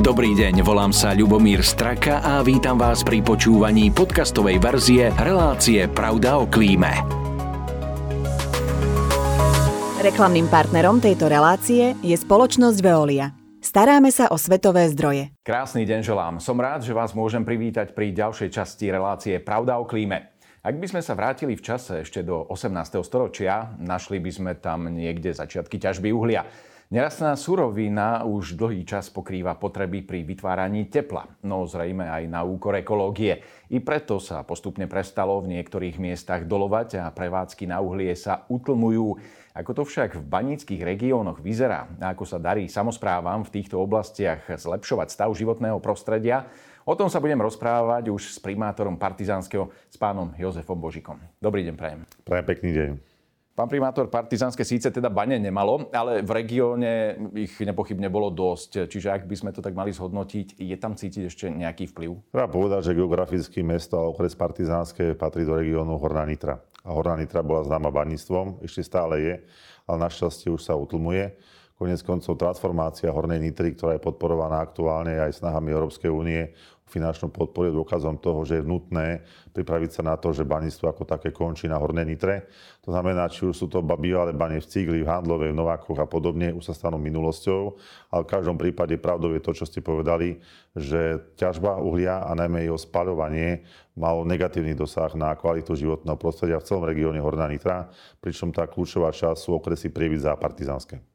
Dobrý deň, volám sa Ľubomír Straka a vítam vás pri počúvaní podcastovej verzie relácie Pravda o klíme. Reklamným partnerom tejto relácie je spoločnosť Veolia. Staráme sa o svetové zdroje. Krásny deň želám. Som rád, že vás môžem privítať pri ďalšej časti relácie Pravda o klíme. Ak by sme sa vrátili v čase ešte do 18. storočia, našli by sme tam niekde začiatky ťažby uhlia. Nerastná surovina už dlhý čas pokrýva potreby pri vytváraní tepla, no zrejme aj na úkor ekológie. I preto sa postupne prestalo v niektorých miestach dolovať a prevádzky na uhlie sa utlmujú. Ako to však v baníckých regiónoch vyzerá a ako sa darí samozprávam v týchto oblastiach zlepšovať stav životného prostredia, o tom sa budem rozprávať už s primátorom Partizánskeho, s pánom Jozefom Božikom. Dobrý deň, prajem. Prajem pekný deň. Pán primátor, partizánske síce teda bane nemalo, ale v regióne ich nepochybne bolo dosť. Čiže ak by sme to tak mali zhodnotiť, je tam cítiť ešte nejaký vplyv? Treba povedať, že geograficky mesto a okres partizánske patrí do regiónu Horná Nitra. A Horná Nitra bola známa baníctvom, ešte stále je, ale našťastie už sa utlmuje. Konec koncov transformácia Hornej Nitry, ktorá je podporovaná aktuálne aj snahami Európskej únie, finančnú podporu je dôkazom toho, že je nutné pripraviť sa na to, že baníctvo ako také končí na Hornej Nitre. To znamená, či už sú to bývalé bane v Cigli, v Handlove, v Novákoch a podobne, už sa stanú minulosťou. Ale v každom prípade pravdou je to, čo ste povedali, že ťažba uhlia a najmä jeho spaľovanie malo negatívny dosah na kvalitu životného prostredia v celom regióne Horná Nitra, pričom tá kľúčová časť sú okresy Prievidza a Partizánske.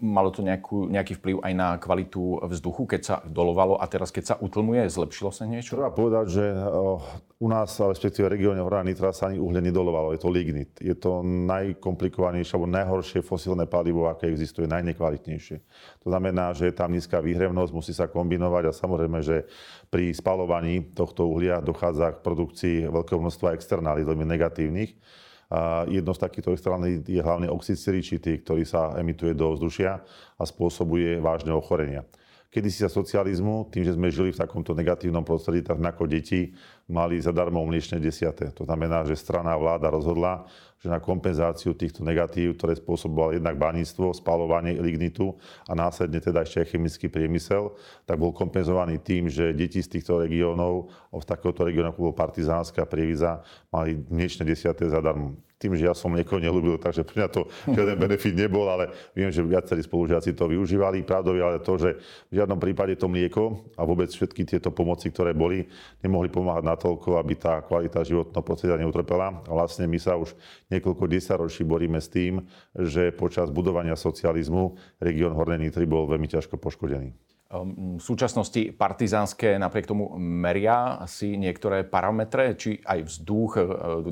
Malo to nejakú, nejaký vplyv aj na kvalitu vzduchu, keď sa dolovalo a teraz, keď sa utlmuje, zlepšilo sa niečo? Treba povedať, že u nás, respektíve v regióne Horná Nitra sa ani uhlie nedolovalo, je to lignit. Je to najkomplikovanejšie alebo najhoršie fosílne palivo, aké existuje, najnekvalitnejšie. To znamená, že je tam nízka výhrevnosť, musí sa kombinovať a samozrejme, že pri spalovaní tohto uhlia dochádza k produkcii veľkého množstva externálí, veľmi negatívnych jedno z takýchto externálnych je hlavne oxid siričitý, ktorý sa emituje do vzdušia a spôsobuje vážne ochorenia. Kedy sa socializmu, tým, že sme žili v takomto negatívnom prostredí, tak ako deti mali zadarmo mliečne desiate. To znamená, že strana vláda rozhodla, že na kompenzáciu týchto negatív, ktoré spôsobovalo jednak baníctvo, spalovanie lignitu a následne teda ešte aj chemický priemysel, tak bol kompenzovaný tým, že deti z týchto regiónov, z takéhoto regiónu, ako bol Partizánska prieviza, mali mliečne desiate zadarmo tým, že ja som niekoho nelúbil, takže pre mňa to žiaden benefit nebol, ale viem, že viacerí spolužiaci to využívali. Pravdou ale to, že v žiadnom prípade to mlieko a vôbec všetky tieto pomoci, ktoré boli, nemohli pomáhať natoľko, aby tá kvalita životného prostredia neutrpela. A vlastne my sa už niekoľko desaťročí boríme s tým, že počas budovania socializmu región Hornej Nitry bol veľmi ťažko poškodený. Ehm, v súčasnosti partizánske napriek tomu meria si niektoré parametre, či aj vzduch, e,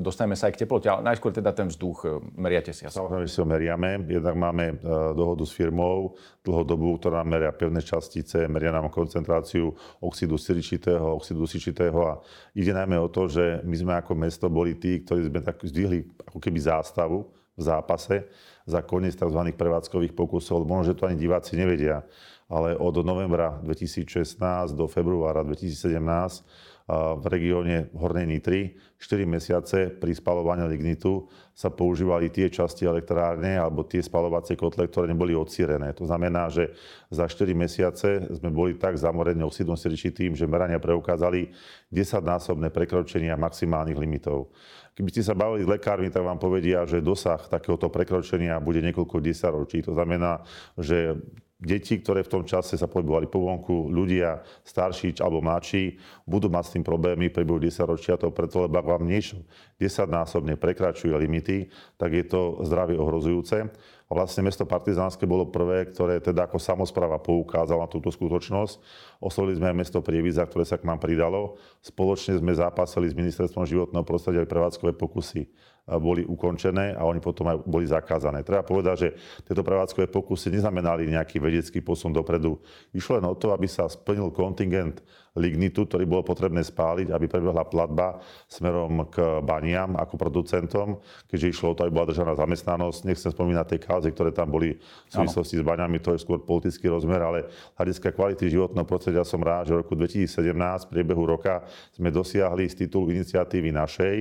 dostaneme sa aj k teplote, ale najskôr teda ten vzduch, e, meriate si asi. Samozrejme, si ho meriame. Jednak máme e, dohodu s firmou dlhodobú, ktorá nám meria pevné častice, meria nám koncentráciu oxidu siličitého, oxidu sičitého a ide najmä o to, že my sme ako mesto boli tí, ktorí sme tak zdvihli ako keby zástavu v zápase za koniec tzv. prevádzkových pokusov. Možno, že to ani diváci nevedia ale od novembra 2016 do februára 2017 v regióne Hornej Nitry 4 mesiace pri spalovaní lignitu sa používali tie časti elektrárne alebo tie spalovacie kotle, ktoré neboli odsírené. To znamená, že za 4 mesiace sme boli tak zamorení oxidom siričitým, že merania preukázali 10-násobné prekročenia maximálnych limitov. Keby ste sa bavili s lekármi, tak vám povedia, že dosah takéhoto prekročenia bude niekoľko desaťročí. To znamená, že deti, ktoré v tom čase sa pohybovali po vonku, ľudia starší alebo mladší, budú mať s tým problémy priebehu 10 ročia, to preto, lebo ak vám niečo 10 násobne prekračuje limity, tak je to zdravie ohrozujúce. A vlastne mesto Partizánske bolo prvé, ktoré teda ako samozpráva poukázalo na túto skutočnosť. Oslovili sme aj mesto Prievidza, ktoré sa k nám pridalo. Spoločne sme zápasili s ministerstvom životného prostredia aj prevádzkové pokusy boli ukončené a oni potom aj boli zakázané. Treba povedať, že tieto prevádzkové pokusy neznamenali nejaký vedecký posun dopredu. Išlo len o to, aby sa splnil kontingent lignitu, ktorý bolo potrebné spáliť, aby prebehla platba smerom k baniam ako producentom, keďže išlo o to, aby bola držaná zamestnanosť. Nechcem spomínať tie kázy, ktoré tam boli v súvislosti ano. s baňami, to je skôr politický rozmer, ale hľadiska kvality životného prostredia som rád, že v roku 2017 v priebehu roka sme dosiahli z titulu iniciatívy našej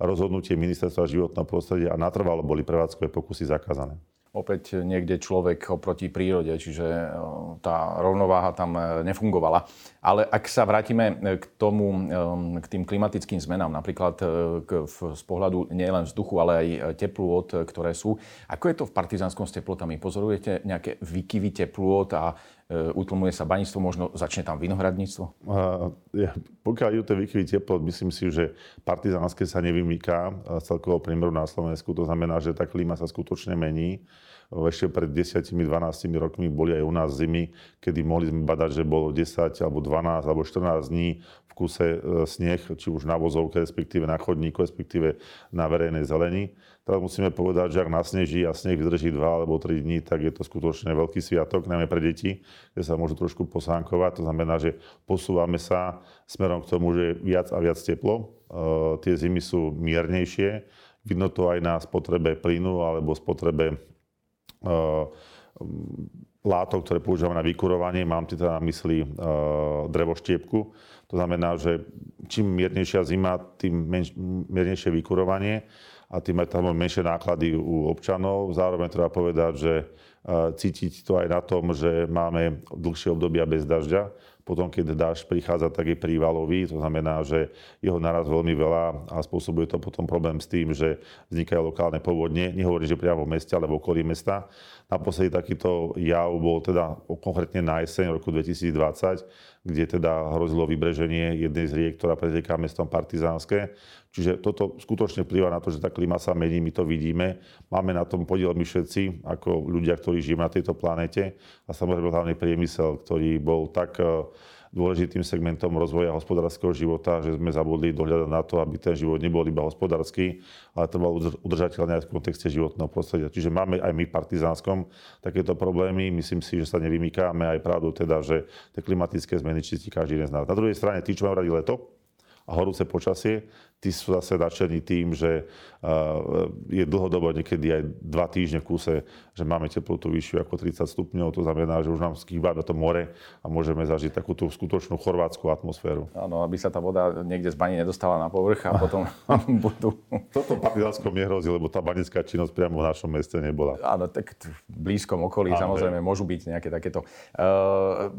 rozhodnutie ministerstva životného prostredia a natrvalo boli prevádzkové pokusy zakázané. opäť niekde človek oproti prírode, čiže e, tá rovnováha tam e, nefungovala. Ale ak sa vrátime k tomu, e, k tým klimatickým zmenám, napríklad z pohľadu nielen vzduchu, ale aj teplôt, ktoré sú, ako je to v partizánskom s teplotami? Pozorujete nejaké výkyvy teplôt a utlmuje sa baníctvo, možno začne tam vinohradníctvo? ja, pokiaľ tie výkyvy teplot, myslím si, že partizánske sa nevymýka z celkového priemeru na Slovensku. To znamená, že tá klíma sa skutočne mení ešte pred 10-12 rokmi boli aj u nás zimy, kedy mohli sme badať, že bolo 10 alebo 12 alebo 14 dní kuse e, sneh, či už na vozovke, respektíve na chodníku, respektíve na verejnej zelení. Teraz musíme povedať, že ak nasneží a sneh vydrží 2 alebo 3 dní, tak je to skutočne veľký sviatok, najmä pre deti, kde sa môžu trošku posánkovať. To znamená, že posúvame sa smerom k tomu, že viac a viac teplo. E, tie zimy sú miernejšie. Vidno to aj na spotrebe plynu alebo spotrebe Eh, látok, ktoré používame na vykurovanie. Mám teda na mysli uh, drevoštiepku. To znamená, že čím miernejšia zima, tým menš, miernejšie vykurovanie a tým aj tam menšie náklady u občanov. Zároveň treba povedať, že uh, cítiť to aj na tom, že máme dlhšie obdobia bez dažďa potom, keď dážď prichádza, tak je prívalový, to znamená, že jeho naraz veľmi veľa a spôsobuje to potom problém s tým, že vznikajú lokálne povodne. Nehovorím, že priamo v meste, ale v okolí mesta. Naposledy takýto jav bol teda konkrétne na jeseň roku 2020, kde teda hrozilo vybreženie jednej z riek, ktorá preteká mestom Partizánske. Čiže toto skutočne vplyvá na to, že tá klíma sa mení, my to vidíme. Máme na tom podiel my všetci, ako ľudia, ktorí žijeme na tejto planete a samozrejme hlavne priemysel, ktorý bol tak eh, dôležitým segmentom rozvoja hospodárskeho života, že sme zabudli dohľadať na to, aby ten život nebol iba hospodársky, ale trval udržateľne aj v kontexte životného prostredia. Čiže máme aj my Partizánskom takéto problémy. Myslím si, že sa nevymýkáme aj pravdu teda, že tie klimatické zmeny čistí každý jeden z nás. Na druhej strane, tí, čo majú radi leto, a horúce počasie, tí sú zase nadšení tým, že je dlhodobo niekedy aj dva týždne v kúse, že máme teplotu vyššiu ako 30 stupňov, to znamená, že už nám skýva to more a môžeme zažiť takú tú skutočnú chorvátsku atmosféru. Áno, aby sa tá voda niekde z bani nedostala na povrch a potom budú... Toto Partizánskom nehrozí, lebo tá banická činnosť priamo v našom meste nebola. Áno, tak v blízkom okolí Áno, samozrejme môžu byť nejaké takéto. Uh,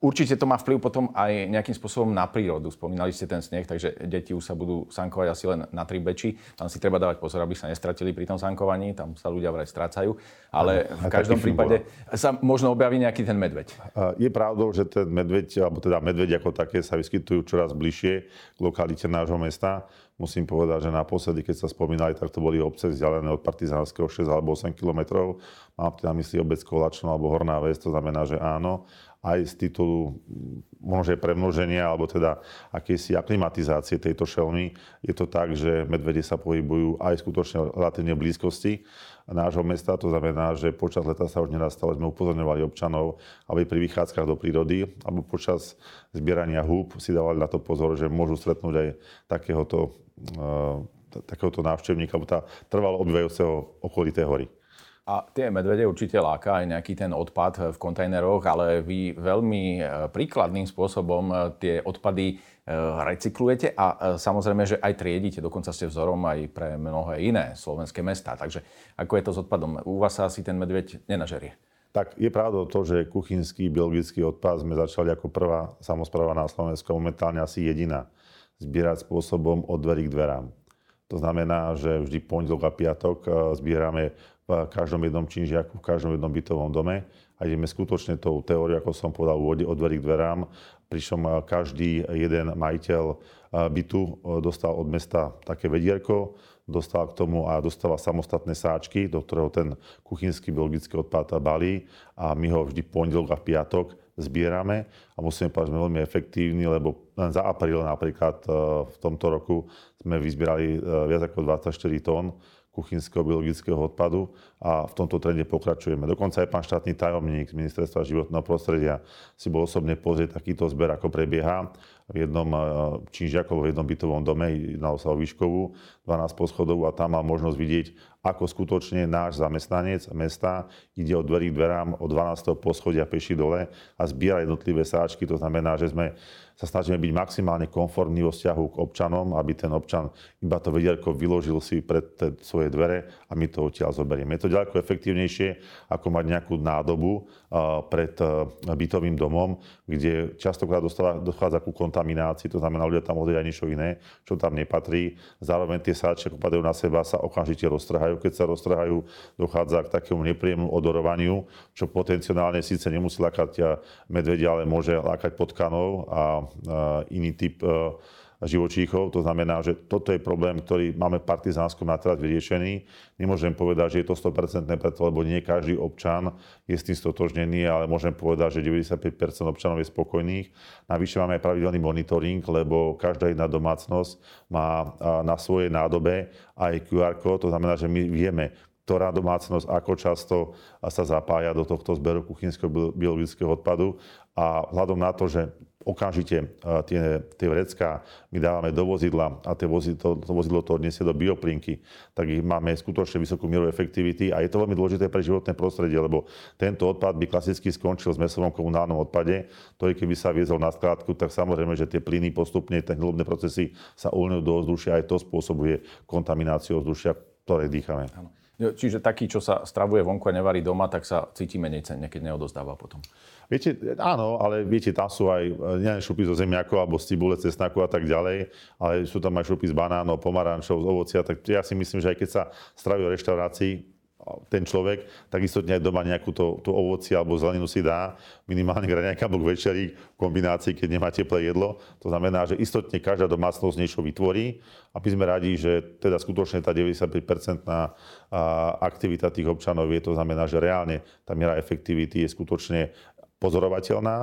určite to má vplyv potom aj nejakým spôsobom na prírodu. Spomínali ste ten sneh, takže deti už sa budú sankovať asi len na tri beči. Tam si treba dávať pozor, aby sa nestratili pri tom sankovaní. Tam sa ľudia vraj strácajú. Ale v každom prípade sa možno objaví nejaký ten medveď. Je pravdou, že ten medveď, alebo teda medveď ako také sa vyskytujú čoraz bližšie k lokalite nášho mesta. Musím povedať, že naposledy, keď sa spomínali, tak to boli obce vzdialené od Partizánskeho 6 alebo 8 kilometrov. Mám teda mysli obec Kolačno alebo Horná Ves, to znamená, že áno aj z titulu možno premnoženia alebo teda akési aklimatizácie tejto šelmy. Je to tak, že medvede sa pohybujú aj skutočne relatívne blízkosti nášho mesta. To znamená, že počas leta sa už nenastalo, sme upozorňovali občanov, aby pri vychádzkach do prírody alebo počas zbierania húb si dávali na to pozor, že môžu stretnúť aj takéhoto, uh, takéhoto návštevníka alebo tá trvalo obývajúceho okolité hory. A tie medvede určite láka aj nejaký ten odpad v kontajneroch, ale vy veľmi e, príkladným spôsobom e, tie odpady e, recyklujete a samozrejme, že aj triedite, dokonca ste vzorom aj pre mnohé iné slovenské mestá. Takže ako je to s odpadom? U vás sa asi ten medveď nenažerie. Tak je pravdou to, že kuchynský biologický odpad sme začali ako prvá samozpráva na Slovensku, momentálne asi jediná, zbierať spôsobom od dverí k dverám. To znamená, že vždy pondelok a piatok zbierame v každom jednom činžiaku, v každom jednom bytovom dome a ideme skutočne tou teóriou, ako som povedal, od dverí k dverám, pričom každý jeden majiteľ bytu dostal od mesta také vedierko, dostal k tomu a dostáva samostatné sáčky, do ktorého ten kuchynský biologický odpad balí a my ho vždy pondelok a piatok zbierame a musíme povedať, že sme veľmi efektívni, lebo len za apríl napríklad v tomto roku sme vyzbierali viac ako 24 tón kuchynského biologického odpadu a v tomto trende pokračujeme. Dokonca aj pán štátny tajomník z Ministerstva životného prostredia si bol osobne pozrieť takýto zber, ako prebieha v jednom činžiakovo, v jednom bytovom dome, jednalo sa o výškovú, 12 poschodov a tam mal možnosť vidieť, ako skutočne náš zamestnanec mesta ide od dverí k dverám od 12. poschodia peši dole a zbiera jednotlivé sáčky. To znamená, že sme sa snažíme byť maximálne konformní vo vzťahu k občanom, aby ten občan iba to vedielko vyložil si pred svoje dvere a my to odtiaľ zoberieme. Je to ďaleko efektívnejšie, ako mať nejakú nádobu pred bytovým domom, kde častokrát dochádza ku kontaminácii, to znamená, ľudia tam hodia niečo iné, čo tam nepatrí. Zároveň tie sáčky, ako padajú na seba, sa okamžite roztrhajú. Keď sa roztrhajú, dochádza k takému nepríjemnému odorovaniu, čo potenciálne síce nemusí lakať medvedia, ale môže lákať potkanov a iný typ živočíchov. To znamená, že toto je problém, ktorý máme v Partizánskom na teraz vyriešený. Nemôžem povedať, že je to 100% preto, lebo nie každý občan je s tým stotožnený, ale môžem povedať, že 95% občanov je spokojných. Navyše máme aj pravidelný monitoring, lebo každá jedna domácnosť má na svojej nádobe aj QR kód. To znamená, že my vieme, ktorá domácnosť ako často sa zapája do tohto zberu kuchynského biologického odpadu. A vzhľadom na to, že okamžite e, tie, tie vrecká my dávame do vozidla a tie vozidlo, to, to vozidlo to odniesie do bioplinky, tak ich máme skutočne vysokú mieru efektivity a je to veľmi dôležité pre životné prostredie, lebo tento odpad by klasicky skončil v mesovom komunálnom odpade, ktorý keby sa viezol na skládku, tak samozrejme, že tie plyny postupne, tie hlubné procesy sa uvoľňujú do ovzdušia, aj to spôsobuje kontamináciu ovzdušia, ktoré dýchame. Čiže taký, čo sa stravuje vonku a nevarí doma, tak sa cíti menej cenne, keď neodozdáva potom. Viete, áno, ale viete, tam sú aj nie šupy zo zemiakov alebo z cibule, cesnaku a tak ďalej, ale sú tam aj šupy z banánov, pomarančov, z ovocia, tak ja si myslím, že aj keď sa stravuje v reštaurácii, ten človek, tak istotne aj doma nejakú to, to ovoci alebo zeleninu si dá, minimálne raňajka alebo večerí v kombinácii, keď nemá teplé jedlo. To znamená, že istotne každá domácnosť niečo vytvorí a my sme radi, že teda skutočne tá 95-percentná aktivita tých občanov je, to znamená, že reálne tá miera efektivity je skutočne pozorovateľná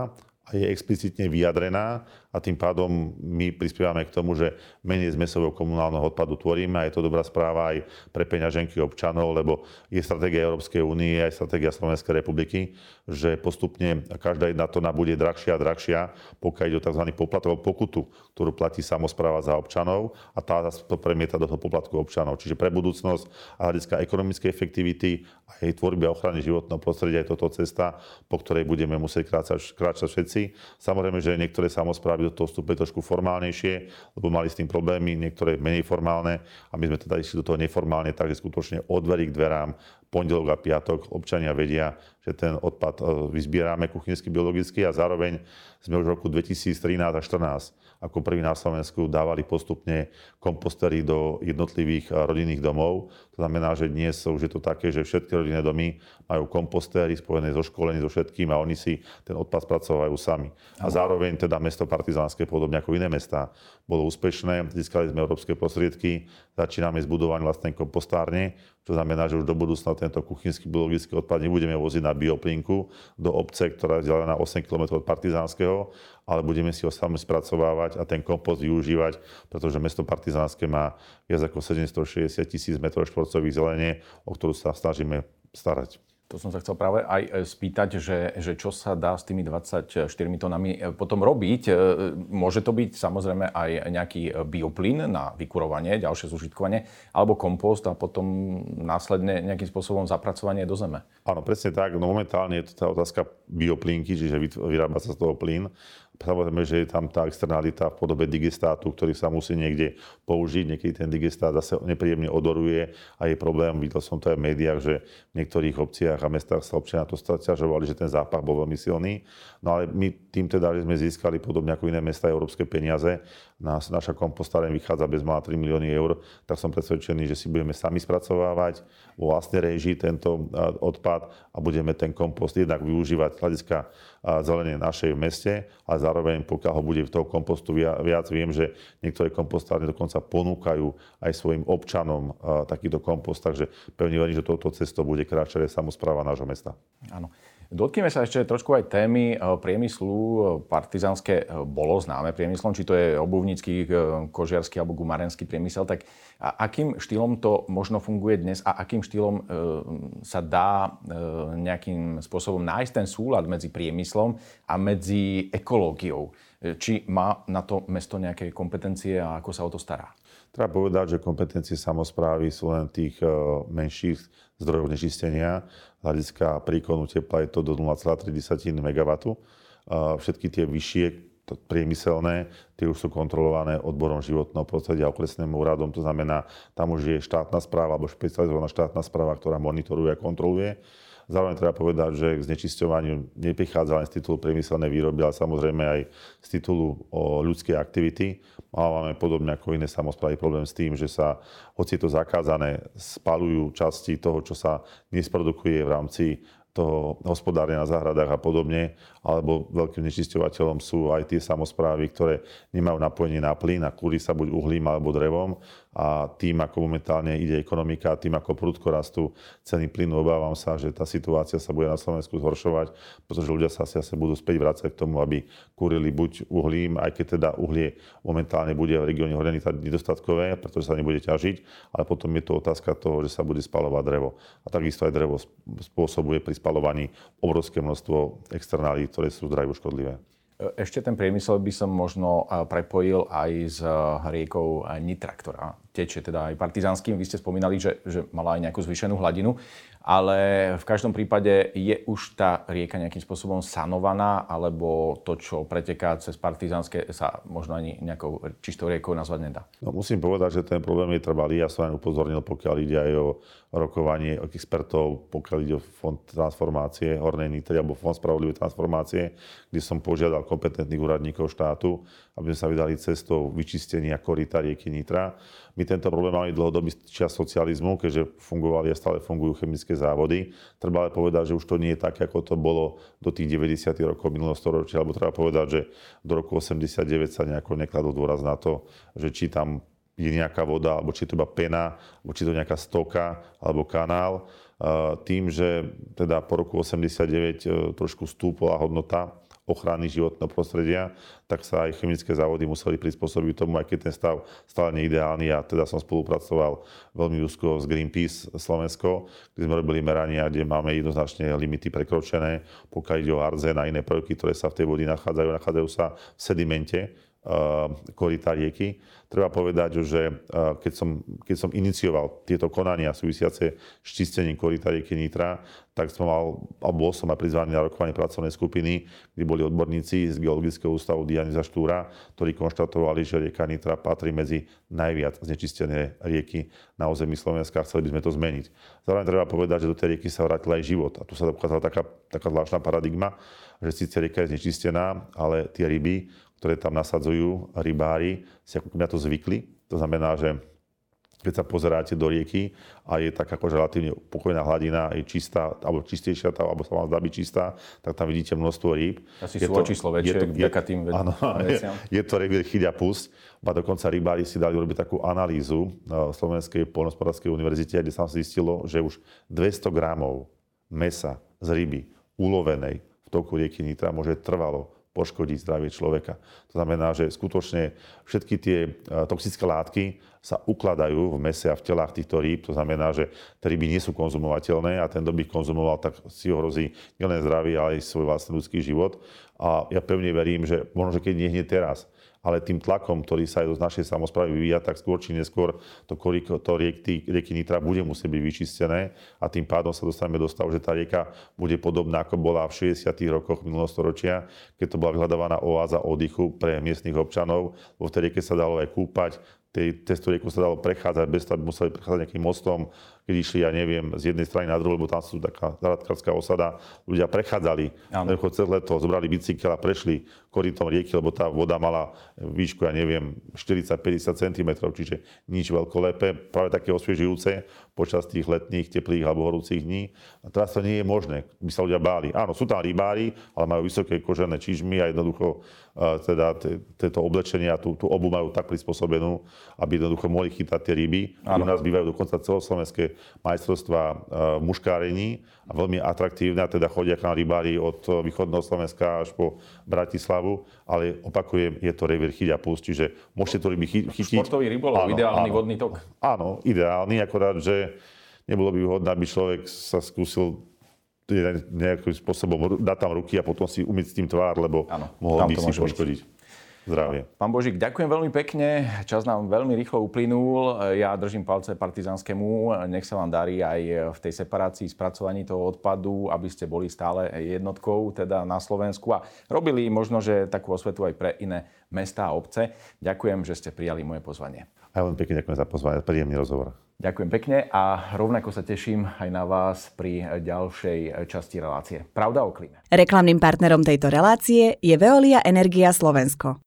a je explicitne vyjadrená a tým pádom my prispievame k tomu, že menej z mesového komunálneho odpadu tvoríme a je to dobrá správa aj pre peňaženky občanov, lebo je stratégia Európskej únie, aj stratégia Slovenskej republiky, že postupne každá jedna tona bude drahšia a drahšia, pokiaľ ide o tzv. poplatok pokutu, ktorú platí samozpráva za občanov a tá to premieta do toho poplatku občanov. Čiže pre budúcnosť a hľadiska ekonomickej efektivity a jej tvorby a ochrany životného prostredia je toto cesta, po ktorej budeme musieť kráčať, kráčať všetci. Samozrejme, že niektoré samozprávy aby do toho vstúpili trošku formálnejšie, lebo mali s tým problémy, niektoré menej formálne a my sme teda išli do toho neformálne, takže skutočne od dverí k dverám, pondelok a piatok občania vedia, že ten odpad e, vyzbierame kuchynsky, biologicky a zároveň sme už v roku 2013 a 2014 ako prvý na Slovensku dávali postupne kompostery do jednotlivých eh, rodinných domov. To znamená, že dnes už je to také, že všetky rodinné domy majú kompostéry spojené so školením, so všetkým a oni si ten odpad spracovajú sami. A zároveň teda mesto Partizánske, podobne ako iné mesta, bolo úspešné, získali sme európske prostriedky, začíname s budovaním vlastnej kompostárne, to znamená, že už do budúcna tento kuchynský biologický odpad nebudeme voziť na bioplinku do obce, ktorá je vzdialená 8 km od Partizánskeho, ale budeme si ho sami spracovávať a ten kompost využívať, pretože mesto Partizánske má viac ako 760 tisíc m štvorcových zelenie, o ktorú sa snažíme starať. To som sa chcel práve aj e, spýtať, že, že čo sa dá s tými 24 tónami e, potom robiť. E, môže to byť samozrejme aj nejaký bioplyn na vykurovanie, ďalšie zužitkovanie, alebo kompost a potom následne nejakým spôsobom zapracovanie do zeme. Áno, presne tak. No momentálne je to tá otázka bioplínky, čiže vyrába sa z toho plyn. Samozrejme, že je tam tá externalita v podobe digestátu, ktorý sa musí niekde použiť. Niekedy ten digestát zase nepríjemne odoruje a je problém, videl som to aj v médiách, že v niektorých obciach a mestách sa občania to stiažovali, že ten zápach bol veľmi silný. No ale my tým teda, že sme získali podobne ako iné mesta európske peniaze, nás, naša kompostáreň vychádza bez malá 3 milióny eur, tak som presvedčený, že si budeme sami spracovávať vo vlastnej režii tento odpad a budeme ten kompost jednak využívať z hľadiska zelenie našej v meste, ale zároveň pokiaľ ho bude v toho kompostu viac, viem, že niektoré kompostárne dokonca ponúkajú aj svojim občanom takýto kompost, takže pevne verím, že touto cestou bude kráčať samozpráva nášho mesta. Áno. Dotkneme sa ešte trošku aj témy priemyslu. Partizánske bolo známe priemyslom, či to je obuvnícky, kožiarský alebo gumarenský priemysel. Tak akým štýlom to možno funguje dnes a akým štýlom sa dá nejakým spôsobom nájsť ten súlad medzi priemyslom a medzi ekológiou? Či má na to mesto nejaké kompetencie a ako sa o to stará? Treba povedať, že kompetencie samozprávy sú len tých e, menších zdrojov nečistenia. Hľadiska príkonu tepla je to do 0,3 MW. Všetky tie vyššie priemyselné, tie už sú kontrolované odborom životného prostredia a okresným úradom. To znamená, tam už je štátna správa alebo špecializovaná štátna správa, ktorá monitoruje a kontroluje. Zároveň treba povedať, že k znečisťovaniu neprichádza len z titulu priemyselnej výroby, ale samozrejme aj z titulu o ľudskej aktivity. Máme podobne ako iné samozprávy problém s tým, že sa, hoci je to zakázané, spalujú časti toho, čo sa nesprodukuje v rámci toho hospodárenia na záhradách a podobne, alebo veľkým nečisťovateľom sú aj tie samozprávy, ktoré nemajú napojenie na plyn a kúri sa buď uhlím alebo drevom a tým, ako momentálne ide ekonomika, tým, ako prudko rastú ceny plynu, obávam sa, že tá situácia sa bude na Slovensku zhoršovať, pretože ľudia sa asi asi budú späť vrácať k tomu, aby kúrili buď uhlím, aj keď teda uhlie momentálne bude v regióne Horňanita nedostatkové, pretože sa nebude ťažiť, ale potom je to otázka toho, že sa bude spalovať drevo. A takisto aj drevo spôsobuje pri spalovaní obrovské množstvo externálí, ktoré sú zdravivo škodlivé. Ešte ten priemysel by som možno prepojil aj s riekou Nitra, ktorá tečie teda aj partizánskym. Vy ste spomínali, že, že mala aj nejakú zvýšenú hladinu ale v každom prípade je už tá rieka nejakým spôsobom sanovaná, alebo to, čo preteká cez Partizánske, sa možno ani nejakou čistou riekou nazvať nedá? No, musím povedať, že ten problém je trvalý. Ja som len upozornil, pokiaľ ide aj o rokovanie expertov, pokiaľ ide o Fond transformácie Hornej Nitry alebo Fond spravodlivej transformácie, kde som požiadal kompetentných úradníkov štátu, aby sme sa vydali cestou vyčistenia korita rieky Nitra. My tento problém máme dlhodobý čas socializmu, keďže fungovali a stále fungujú chemické závody. Treba ale povedať, že už to nie je tak, ako to bolo do tých 90. rokov minulého storočia, alebo treba povedať, že do roku 89 sa nejako nekladol dôraz na to, že či tam je nejaká voda, alebo či je to iba pena, alebo či je to nejaká stoka, alebo kanál. Tým, že teda po roku 89 e, trošku stúpla hodnota ochrany životného prostredia, tak sa aj chemické závody museli prispôsobiť tomu, aj keď ten stav stále nie ideálny. A teda som spolupracoval veľmi úzko s Greenpeace Slovensko, kde sme robili merania, kde máme jednoznačne limity prekročené, pokiaľ ide o arzen a iné prvky, ktoré sa v tej vodi nachádzajú. Nachádzajú sa v sedimente, korita rieky. Treba povedať, že eh, keď som, keď som inicioval tieto konania súvisiace s čistením korita rieky Nitra, tak som mal, alebo bol som aj prizvaný na rokovanie pracovnej skupiny, kde boli odborníci z Geologického ústavu Dianiza Štúra, ktorí konštatovali, že rieka Nitra patrí medzi najviac znečistené rieky na území Slovenska a chceli by sme to zmeniť. Zároveň treba povedať, že do tej rieky sa vrátil aj život. A tu sa dokázala taká, taká zvláštna paradigma, že síce rieka je znečistená, ale tie ryby, ktoré tam nasadzujú rybári, si ako na to zvykli. To znamená, že keď sa pozeráte do rieky a je tak akože relatívne pokojná hladina, je čistá, alebo čistejšia, tá, alebo sa vám zdá byť čistá, tak tam vidíte množstvo rýb. Asi je sú to, očíslo väčšie, je to, vďaka tým áno, je, je to revír chyďa pust. A dokonca rybári si dali urobiť takú analýzu na Slovenskej poľnospodárskej univerzite, kde sa zistilo, že už 200 gramov mesa z ryby ulovenej v toku rieky Nitra môže trvalo poškodí zdravie človeka. To znamená, že skutočne všetky tie e, toxické látky sa ukladajú v mese a v telách týchto rýb. To znamená, že tie ryby nie sú konzumovateľné a ten, kto by ich konzumoval, tak si ohrozí nielen zdravie, ale aj svoj vlastný ľudský život. A ja pevne verím, že možno, že keď nie hneď teraz, ale tým tlakom, ktorý sa aj do našej samozprávy vyvíja, tak skôr či neskôr to korito to rieky, rieky Nitra bude musieť byť vyčistené a tým pádom sa dostaneme do stavu, že tá rieka bude podobná, ako bola v 60. rokoch minulého storočia, keď to bola vyhľadávaná oáza oddychu pre miestnych občanov. Vo tej rieke sa dalo aj kúpať, tej testu rieku sa dalo prechádzať bez toho, aby museli prechádzať nejakým mostom, keď išli, ja neviem, z jednej strany na druhú, lebo tam sú taká záradkárska osada, ľudia prechádzali, cez leto, zobrali bicykel a prešli koritom rieky, lebo tá voda mala výšku, ja neviem, 40-50 cm, čiže nič veľkolepé, práve také osviežujúce počas tých letných, teplých alebo horúcich dní. A teraz to nie je možné, by sa ľudia báli. Áno, sú tam rybári, ale majú vysoké kožené čižmy a jednoducho teda tieto oblečenia, tú, tú obu majú tak prispôsobenú, aby jednoducho mohli chytať tie ryby. U nás bývajú dokonca celoslovenské majstrovstvá v muškárení a veľmi atraktívne, a teda chodia k nám rybári od východného Slovenska až po Bratislavu, ale opakujem, je to revír chyť a pust, čiže môžete to ryby chytiť. Športový rybolov, ideálny áno, vodný tok. Áno, ideálny, akorát, že nebolo by vhodné, aby človek sa skúsil nejakým spôsobom dať tam ruky a potom si umyť s tým tvár, lebo ano, mohol by si poškodiť. Byť. Zdravie. Pán Božík, ďakujem veľmi pekne. Čas nám veľmi rýchlo uplynul. Ja držím palce partizánskému. Nech sa vám darí aj v tej separácii, spracovaní toho odpadu, aby ste boli stále jednotkou teda na Slovensku a robili možno, že takú osvetu aj pre iné mestá a obce. Ďakujem, že ste prijali moje pozvanie. Ja veľmi pekne ďakujem za pozvanie, príjemný rozhovor. Ďakujem pekne a rovnako sa teším aj na vás pri ďalšej časti relácie. Pravda o klíme. Reklamným partnerom tejto relácie je Veolia Energia Slovensko.